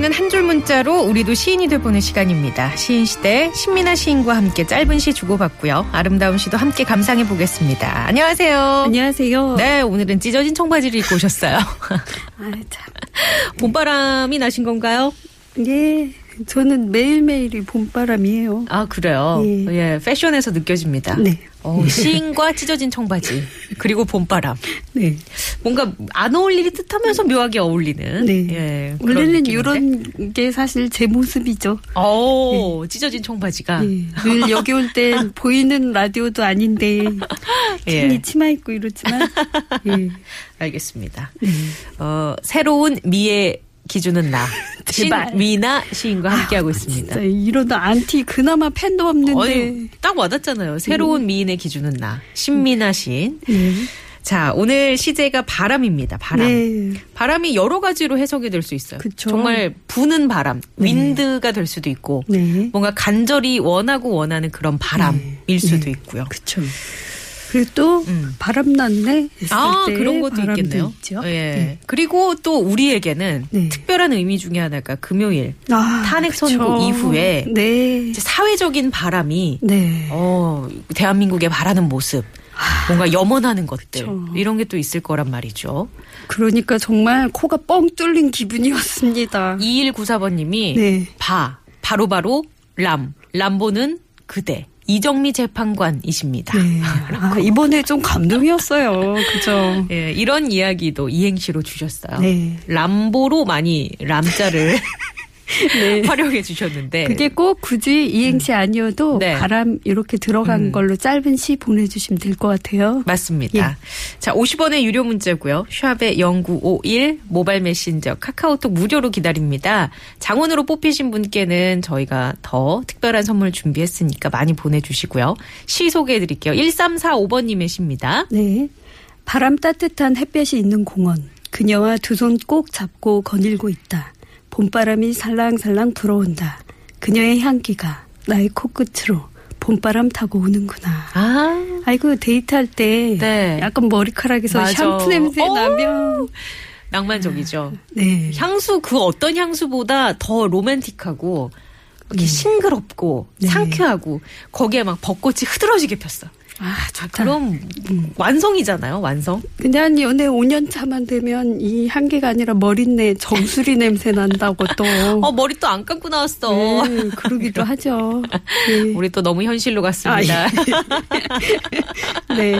울리는 한 줄 문자로 우리도 시인이 돼보는 시간입니다. 시인 시대 신민아 시인과 함께 짧은 시 주고받고요. 아름다운 시도 함께 감상해 보겠습니다. 안녕하세요. 안녕하세요. 네, 오늘은 찢어진 청바지를 입고 오셨어요. 아, 참. 봄바람이 나신 건가요? 예, 저는 매일매일이 봄바람이에요. 아, 그래요? 예. 예, 패션에서 느껴집니다. 네. 어, 시인과 찢어진 청바지, 그리고 봄바람. 네. 뭔가 안 어울리는 듯 하면서 묘하게 어울리는. 네. 예, 원래는. 이런 게 사실 제 모습이죠. 오, 찢어진 청바지가. 예. 늘 여기 올땐 보이는 라디오도 아닌데, 예. 괜히 치마 입고 이러지만, 예. 알겠습니다. 네. 어, 새로운 미의 기준은 나. 제발. 신 미나 시인과 함께하고 있습니다. 진짜 이러다 안티 그나마 팬도 없는데. 어이, 딱 와닿잖아요. 새로운 미인의 기준은 나. 신미나 시인. 네. 자, 오늘 시제가 바람입니다. 바람. 네. 바람이 여러 가지로 해석이 될 수 있어요. 그쵸. 정말 부는 바람, wind가 될 수도 있고, 네. 뭔가 간절히 원하고 원하는 그런 바람일 수도 있고요. 그쵸. 그리고 또, 음. 바람 났네? 했을 아, 때 그런 것도 있겠네요. 있죠. 예. 네. 그리고 또 우리에게는 네. 특별한 의미 중에 하나가 금요일 아, 탄핵 선고. 이후에 네. 사회적인 바람이 네. 어, 대한민국의 바라는 모습, 뭔가 염원하는 것들 그쵸. 이런 게 또 있을 거란 말이죠. 그러니까 정말 코가 뻥 뚫린 기분이었습니다. 2194번님이 네. 바 바로바로 람 람보는 그대 이정미 재판관이십니다. 네. 아, 이번에 좀 감동이었어요. 그죠? 예, 이런 이야기도 이행시로 주셨어요. 네. 람보로 많이 람자를 네. 활용해 주셨는데 그게 꼭 굳이 이행시 아니어도 네. 바람 이렇게 들어간 음. 걸로 짧은 시 보내주시면 될 것 같아요. 맞습니다. 예. 자, 50원의 유료 문자고요. 샵의 0951 모바일 메신저 카카오톡 무료로 기다립니다. 장원으로 뽑히신 분께는 저희가 더 특별한 선물 준비했으니까 많이 보내주시고요. 시 소개해 드릴게요. 1345번님의 시입니다. 네. 바람 따뜻한 햇볕이 있는 공원. 그녀와 두 손 꼭 잡고 거닐고 있다. 봄바람이 살랑살랑 불어온다. 그녀의 향기가 나의 코끝으로 봄바람 타고 오는구나. 아, 아이고 데이트할 때 네. 약간 머리카락에서 맞아. 샴푸 냄새 어. 나면 낭만적이죠. 네. 향수 그 어떤 향수보다 더 로맨틱하고 이렇게 싱그럽고 네. 상쾌하고 거기에 막 벚꽃이 흐드러지게 폈어. 아, 아, 좋다. 그럼 완성이잖아요, 완성. 근데 한 연애 5년 차만 되면 이 향기가 아니라 머릿내 정수리 냄새 난다고 또. 어, 머리 또 안 감고 나왔어. 네, 그러기도 하죠. 네. 우리 또 너무 현실로 갔습니다. 아, 네.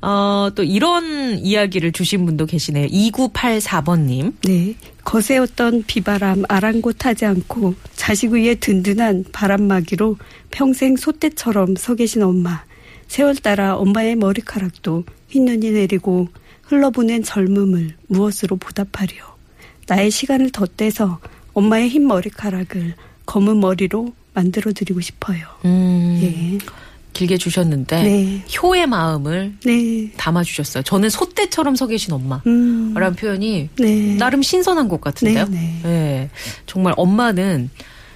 어, 또 이런 이야기를 주신 분도 계시네요. 2984번님. 네. 거세었던 비바람 아랑곳하지 않고 자식 위에 든든한 바람막이로 평생 소떼처럼 서 계신 엄마. 세월 따라 엄마의 머리카락도 흰 눈이 내리고 흘러보낸 젊음을 무엇으로 보답하려. 나의 시간을 덧대서 엄마의 흰 머리카락을 검은 머리로 만들어 드리고 싶어요. 음, 예. 길게 주셨는데 네. 효의 마음을 네. 담아 주셨어요. 저는 소떼처럼 서 계신 엄마. 음. 라는 표현이 네. 나름 신선한 것 같은데요. 네, 예. 정말 엄마는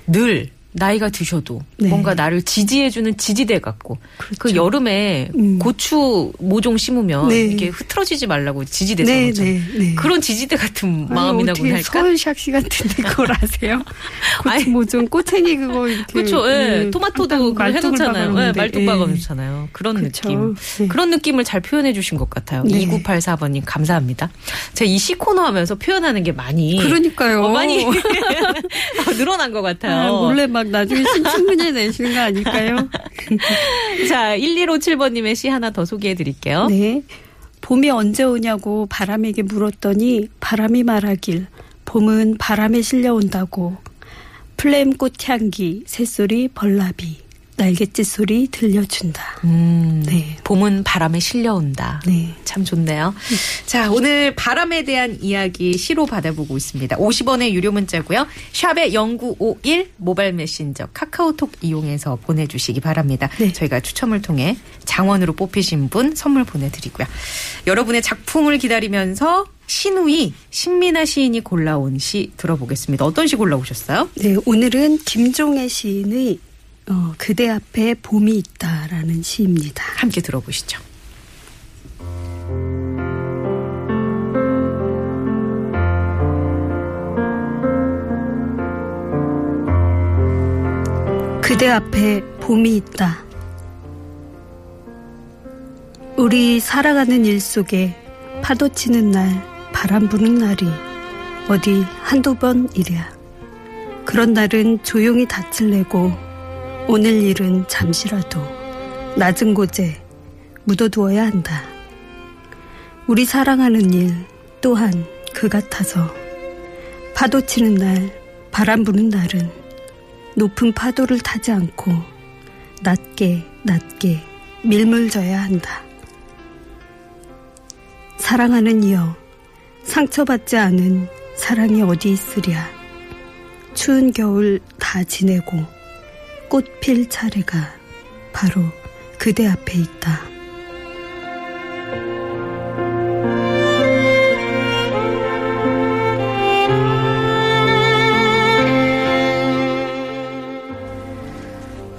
늘 나이가 드셔도 네. 뭔가 나를 지지해주는 지지대 같고 그 그렇죠. 여름에 음. 고추 모종 심으면 네. 이게 흐트러지지 말라고 지지대 네. 네, 네. 그런 지지대 같은 마음이라고 할까? 서울샥시 같은데 그걸 아세요? 고추 모종 꼬챙이 그거 이렇게 그렇죠. 예. 음, 토마토도 말뚝을 해놓잖아요. 예, 박아놓는데, 말뚝 예. 박아놓잖아요. 그런 그렇죠. 느낌. 네. 그런 느낌을 잘 표현해 주신 것 같아요. 네. 2984번님 감사합니다. 제가 이 시코너 하면서 표현하는 게 많이 그러니까요. 어, 많이 늘어난 것 같아요. 아, 몰래 막 나중에 신춘문예 내시는 거 아닐까요? 자, 1157번님의 시 하나 더 소개해 드릴게요. 네. 봄이 언제 오냐고 바람에게 물었더니 바람이 말하길 봄은 바람에 실려온다고 플레임 꽃향기, 새소리, 벌나비, 날갯짓 소리 들려준다. 음, 네. 봄은 바람에 실려온다. 네. 참 좋네요. 자, 오늘 바람에 대한 이야기 시로 받아보고 있습니다. 50원의 유료 문자고요. 샵의 0951 모바일 메신저 카카오톡 이용해서 보내주시기 바랍니다. 네. 저희가 추첨을 통해 장원으로 뽑히신 분 선물 보내드리고요. 여러분의 작품을 기다리면서 신우이 신민아 시인이 골라온 시 들어보겠습니다. 어떤 시 골라오셨어요? 네, 오늘은 김종애 시인의 어, 그대 앞에 봄이 있다라는 시입니다. 함께 들어보시죠. 그대 앞에 봄이 있다. 우리 살아가는 일 속에 파도 치는 날, 바람 부는 날이 어디 한두 번 이랴. 그런 날은 조용히 닻을 내고 오늘 일은 잠시라도 낮은 곳에 묻어두어야 한다. 우리 사랑하는 일 또한 그 같아서 파도 치는 날, 바람 부는 날은 높은 파도를 타지 않고 낮게 낮게 밀물져야 한다. 사랑하는 이여, 상처받지 않은 사랑이 어디 있으랴. 추운 겨울 다 지내고 꽃필 차례가 바로 그대 앞에 있다.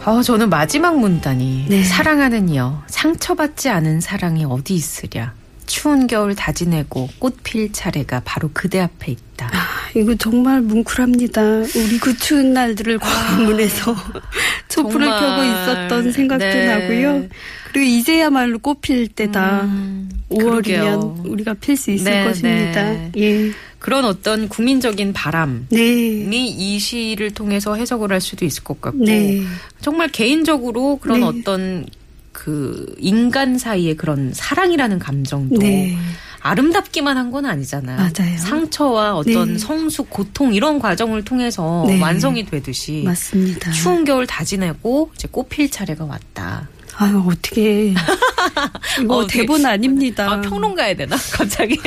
아, 저는 마지막 문단이 네. 사랑하는 이여 상처받지 않은 사랑이 어디 있으랴 추운 겨울 다 지내고 꽃 필 차례가 바로 그대 앞에 있다. 아, 이거 정말 뭉클합니다. 우리 그 추운 날들을 광문에서 촛불을 정말. 켜고 있었던 생각도 네. 나고요. 그리고 이제야말로 꽃필 때다. 음, 5월이면 그러게요. 우리가 필 수 있을 네, 것입니다. 네. 예. 그런 어떤 국민적인 바람이 네. 이 시를 통해서 해석을 할 수도 있을 것 같고 네. 정말 개인적으로 그런 네. 어떤 그 인간 사이의 그런 사랑이라는 감정도 네. 아름답기만 한 건 아니잖아요. 맞아요. 상처와 어떤 네. 성숙, 고통 이런 과정을 통해서 네. 완성이 되듯이 맞습니다. 추운 겨울 다 지내고 이제 꽃필 차례가 왔다. 아유, 어떻게. 이거 어, 대본 되게- 아닙니다. 아, 평론가 해야 되나? 갑자기.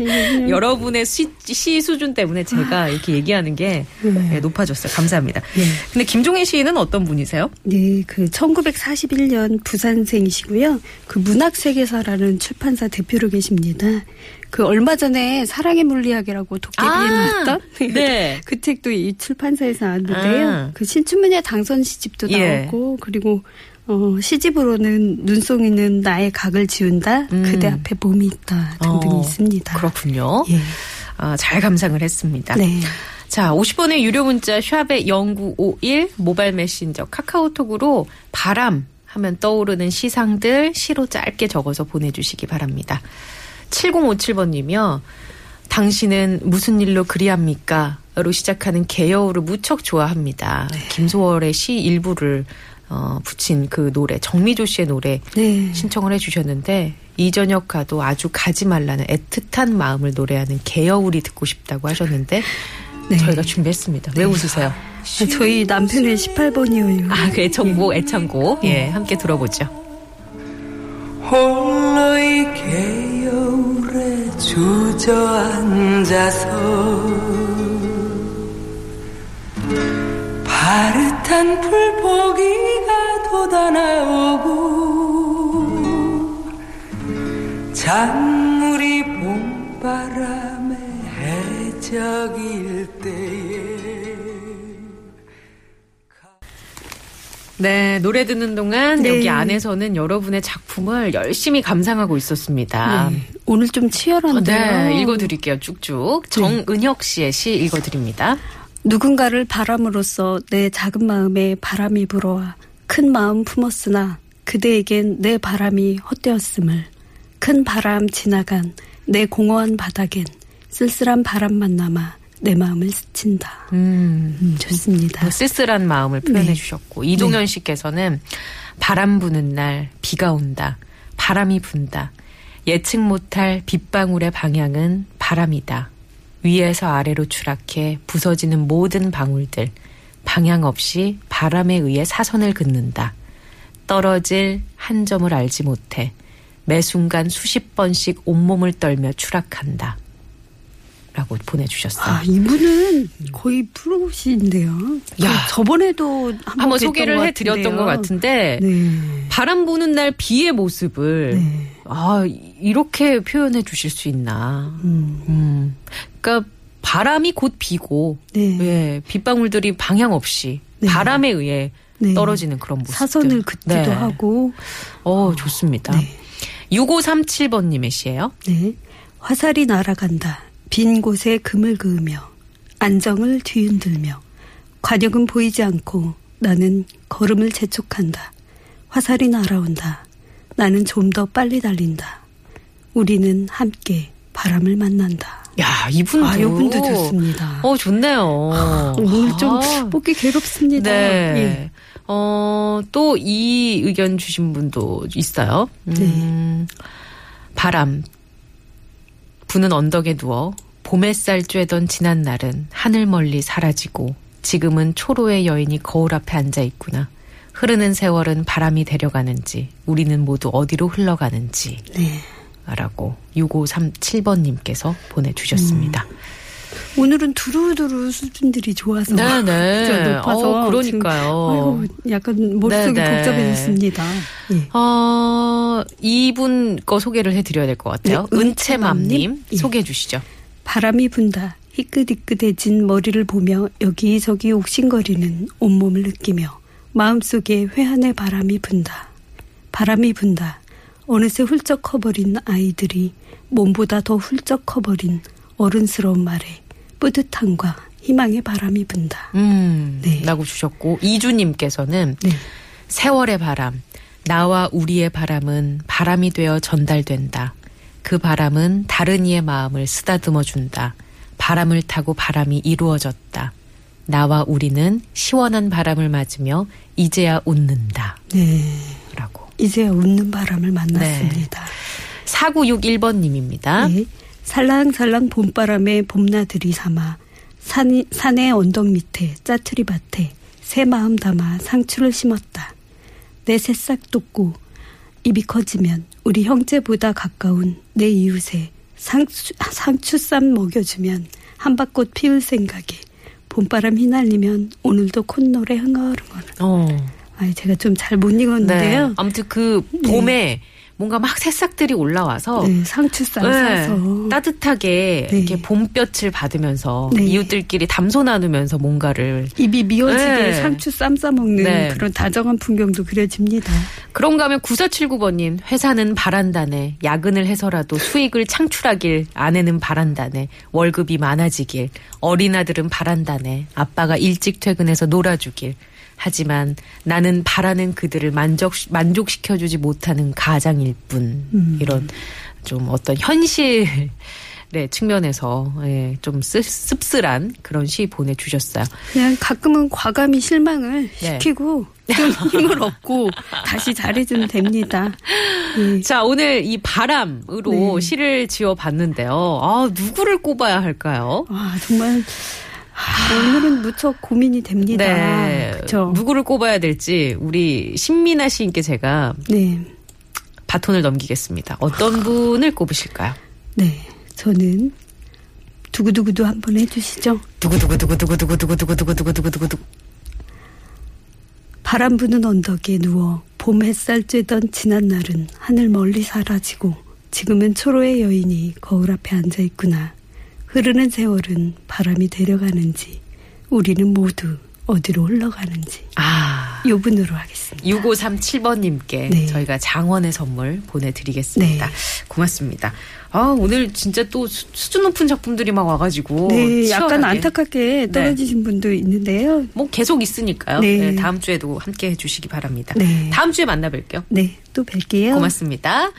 예. 여러분의 시, 시 수준 때문에 제가 이렇게 얘기하는 게 네. 예, 높아졌어요. 감사합니다. 예. 근데 김종인 시인은 어떤 분이세요? 네, 그 1941년 부산생이시고요. 그 문학세계사라는 출판사 대표로 계십니다. 그 얼마 전에 사랑의 물리학이라고 도깨비에 아, 나왔던 네. 그 책도 이 출판사에서 나왔는데요. 아. 그 신춘문예 당선 시집도 예. 나오고 그리고 어, 시집으로는 눈송이는 나의 각을 지운다. 음. 그대 앞에 봄이 있다 등등이 어, 있습니다. 그렇군요. 예. 아, 잘 감상을 했습니다. 네. 자, 50원의 유료 문자 샵의 0951 모바일 메신저 카카오톡으로 바람 하면 떠오르는 시상들 시로 짧게 적어서 보내주시기 바랍니다. 7057번님이요. 당신은 무슨 일로 그리합니까? 로 시작하는 개여우를 무척 좋아합니다. 김소월의 시 일부를 어, 붙인 그 노래 정미조 씨의 노래 네. 신청을 해주셨는데 이저녁 가도 아주 가지 말라는 애틋한 마음을 노래하는 개여울이 듣고 싶다고 하셨는데 네. 저희가 준비했습니다. 왜 웃으세요? 아, 저희 남편의 18번이에요. 아, 그 애청곡, 애창곡. 예, 함께 들어보죠. 홀로이 개여울에 주저앉아서 파 릇한 풀포기가 돋아나오고 작물이 봄바람에 해적일 때에 네, 노래 듣는 동안 네. 여기 안에서는 여러분의 작품을 열심히 감상하고 있었습니다. 네. 오늘 좀 치열한데요. 네, 읽어드릴게요. 쭉쭉. 정은혁 씨의 시 읽어드립니다. 누군가를 바람으로써 내 작은 마음에 바람이 불어와 큰 마음 품었으나 그대에겐 내 바람이 헛되었음을 큰 바람 지나간 내 공허한 바닥엔 쓸쓸한 바람만 남아 내 마음을 스친다. 음. 음, 좋습니다. 뭐 쓸쓸한 마음을 표현해 네. 주셨고 이동현 씨께서는 바람 부는 날 비가 온다 바람이 분다 예측 못할 빗방울의 방향은 바람이다 위에서 아래로 추락해 부서지는 모든 방울들 방향 없이 바람에 의해 사선을 긋는다. 떨어질 한 점을 알지 못해 매 순간 수십 번씩 온몸을 떨며 추락한다. 라고 보내주셨어요. 아, 이분은 거의 프로신데요. 그 야. 저번에도 한번 한번 소개를 것 해드렸던 것 같은데 네. 바람 부는 날 비의 모습을 네. 아 이렇게 표현해 주실 수 있나. 음. 음. 그러니까 바람이 곧 비고 네. 예, 빗방울들이 방향 없이 네. 바람에 의해 네. 떨어지는 그런 모습. 사선을 긋기도 하고. 어, 좋습니다. 네. 6537번님의 시예요. 네. 화살이 날아간다. 빈 곳에 금을 그으며 안정을 뒤흔들며 관역은 보이지 않고 나는 걸음을 재촉한다. 화살이 날아온다. 나는 좀 더 빨리 달린다. 우리는 함께 바람을 만난다. 야, 이분도. 아, 이분도 좋습니다. 어, 좋네요. 오늘 좀 아. 뽑기 괴롭습니다. 네. 예. 어, 또 이 의견 주신 분도 있어요. 음, 바람. 부는 언덕에 누워 봄 햇살 쬐던 지난 날은 하늘 멀리 사라지고 지금은 초로의 여인이 거울 앞에 앉아 있구나. 흐르는 세월은 바람이 데려가는지 우리는 모두 어디로 흘러가는지 네. 라고 6537번님께서 보내주셨습니다. 오늘은 두루두루 수준들이 좋아서 네네. 그죠? 높아서 어, 그러니까요. 아이고, 약간 머릿속이 네네. 복잡해졌습니다. 예. 어, 이분 거 소개를 해드려야 될 것 같아요. 네, 은채맘님 은채맘님. 예. 소개해 주시죠. 바람이 분다. 희끗희끗해진 머리를 보며 여기저기 옥신거리는 온몸을 느끼며 마음속에 회한의 바람이 분다. 바람이 분다. 어느새 훌쩍 커버린 아이들이 몸보다 더 훌쩍 커버린 어른스러운 말에 뿌듯함과 희망의 바람이 분다. 음, 네. 라고 주셨고 이주님께서는 네. 세월의 바람, 나와 우리의 바람은 바람이 되어 전달된다. 그 바람은 다른 이의 마음을 쓰다듬어 준다. 바람을 타고 바람이 이루어졌다. 나와 우리는 시원한 바람을 맞으며 이제야 웃는다. 네. 라고. 이제야 웃는 바람을 만났습니다. 4961번님입니다. 네. 살랑살랑 봄바람에 봄나들이 삼아 산, 산의 언덕 밑에 짜투리 밭에 새 마음 담아 상추를 심었다. 내 새싹 돋고 입이 커지면 우리 형제보다 가까운 내 이웃에 상추, 상추쌈 먹여주면 한밭꽃 피울 생각에 봄바람 휘날리면 오늘도 콧노래 흥얼흥얼. 어. 아, 제가 좀 잘 못 읽었는데요. 네. 아무튼 그 봄에 뭔가 막 새싹들이 올라와서 네, 상추쌈 네, 싸서 따뜻하게 네. 이렇게 봄볕을 받으면서 네. 이웃들끼리 담소 나누면서 뭔가를 입이 미어지게 네. 상추 쌈 싸먹는 네. 그런 다정한 풍경도 그려집니다. 그런가 하면 9479번님 회사는 바란다네 야근을 해서라도 수익을 창출하길 아내는 바란다네 월급이 많아지길 어린아들은 바란다네 아빠가 일찍 퇴근해서 놀아주길 하지만 나는 바라는 그들을 만족 만족시켜주지 못하는 가장일 뿐 음. 이런 좀 어떤 현실 의 측면에서 예, 좀 씁- 씁쓸한 그런 시 보내주셨어요. 그냥 가끔은 과감히 실망을 네. 시키고 좀 힘을 얻고 다시 잘해주면 됩니다. 예. 자, 오늘 이 바람으로 네. 시를 지어 봤는데요. 아, 누구를 꼽아야 할까요? 와 정말 아, 오늘은 무척 고민이 됩니다. 그렇죠. 누구를 꼽아야 될지 우리 신민아 시인께 제가 네, 바톤을 넘기겠습니다. 어떤 분을 꼽으실까요? 네, 저는 두구두구도 한번 해주시죠. 두구두구두구두구두구두구두구두구두구두구두구. 바람 부는 언덕에 누워 봄 햇살 쬐던 지난 날은 하늘 멀리 사라지고 지금은 초로의 여인이 거울 앞에 앉아 있구나. 흐르는 세월은 바람이 데려가는지 우리는 모두 어디로 흘러가는지 아. 요 분으로 하겠습니다. 6537번님께 네. 저희가 장원의 선물 보내드리겠습니다. 네. 고맙습니다. 아, 오늘 진짜 또 수- 수준 높은 작품들이 막 와가지고. 네, 약간 치열하게. 안타깝게 떨어지신 분도 있는데요. 뭐 계속 있으니까요. 네. 네, 다음 주에도 함께 해주시기 바랍니다. 네. 다음 주에 만나뵐게요. 네, 또 뵐게요. 고맙습니다.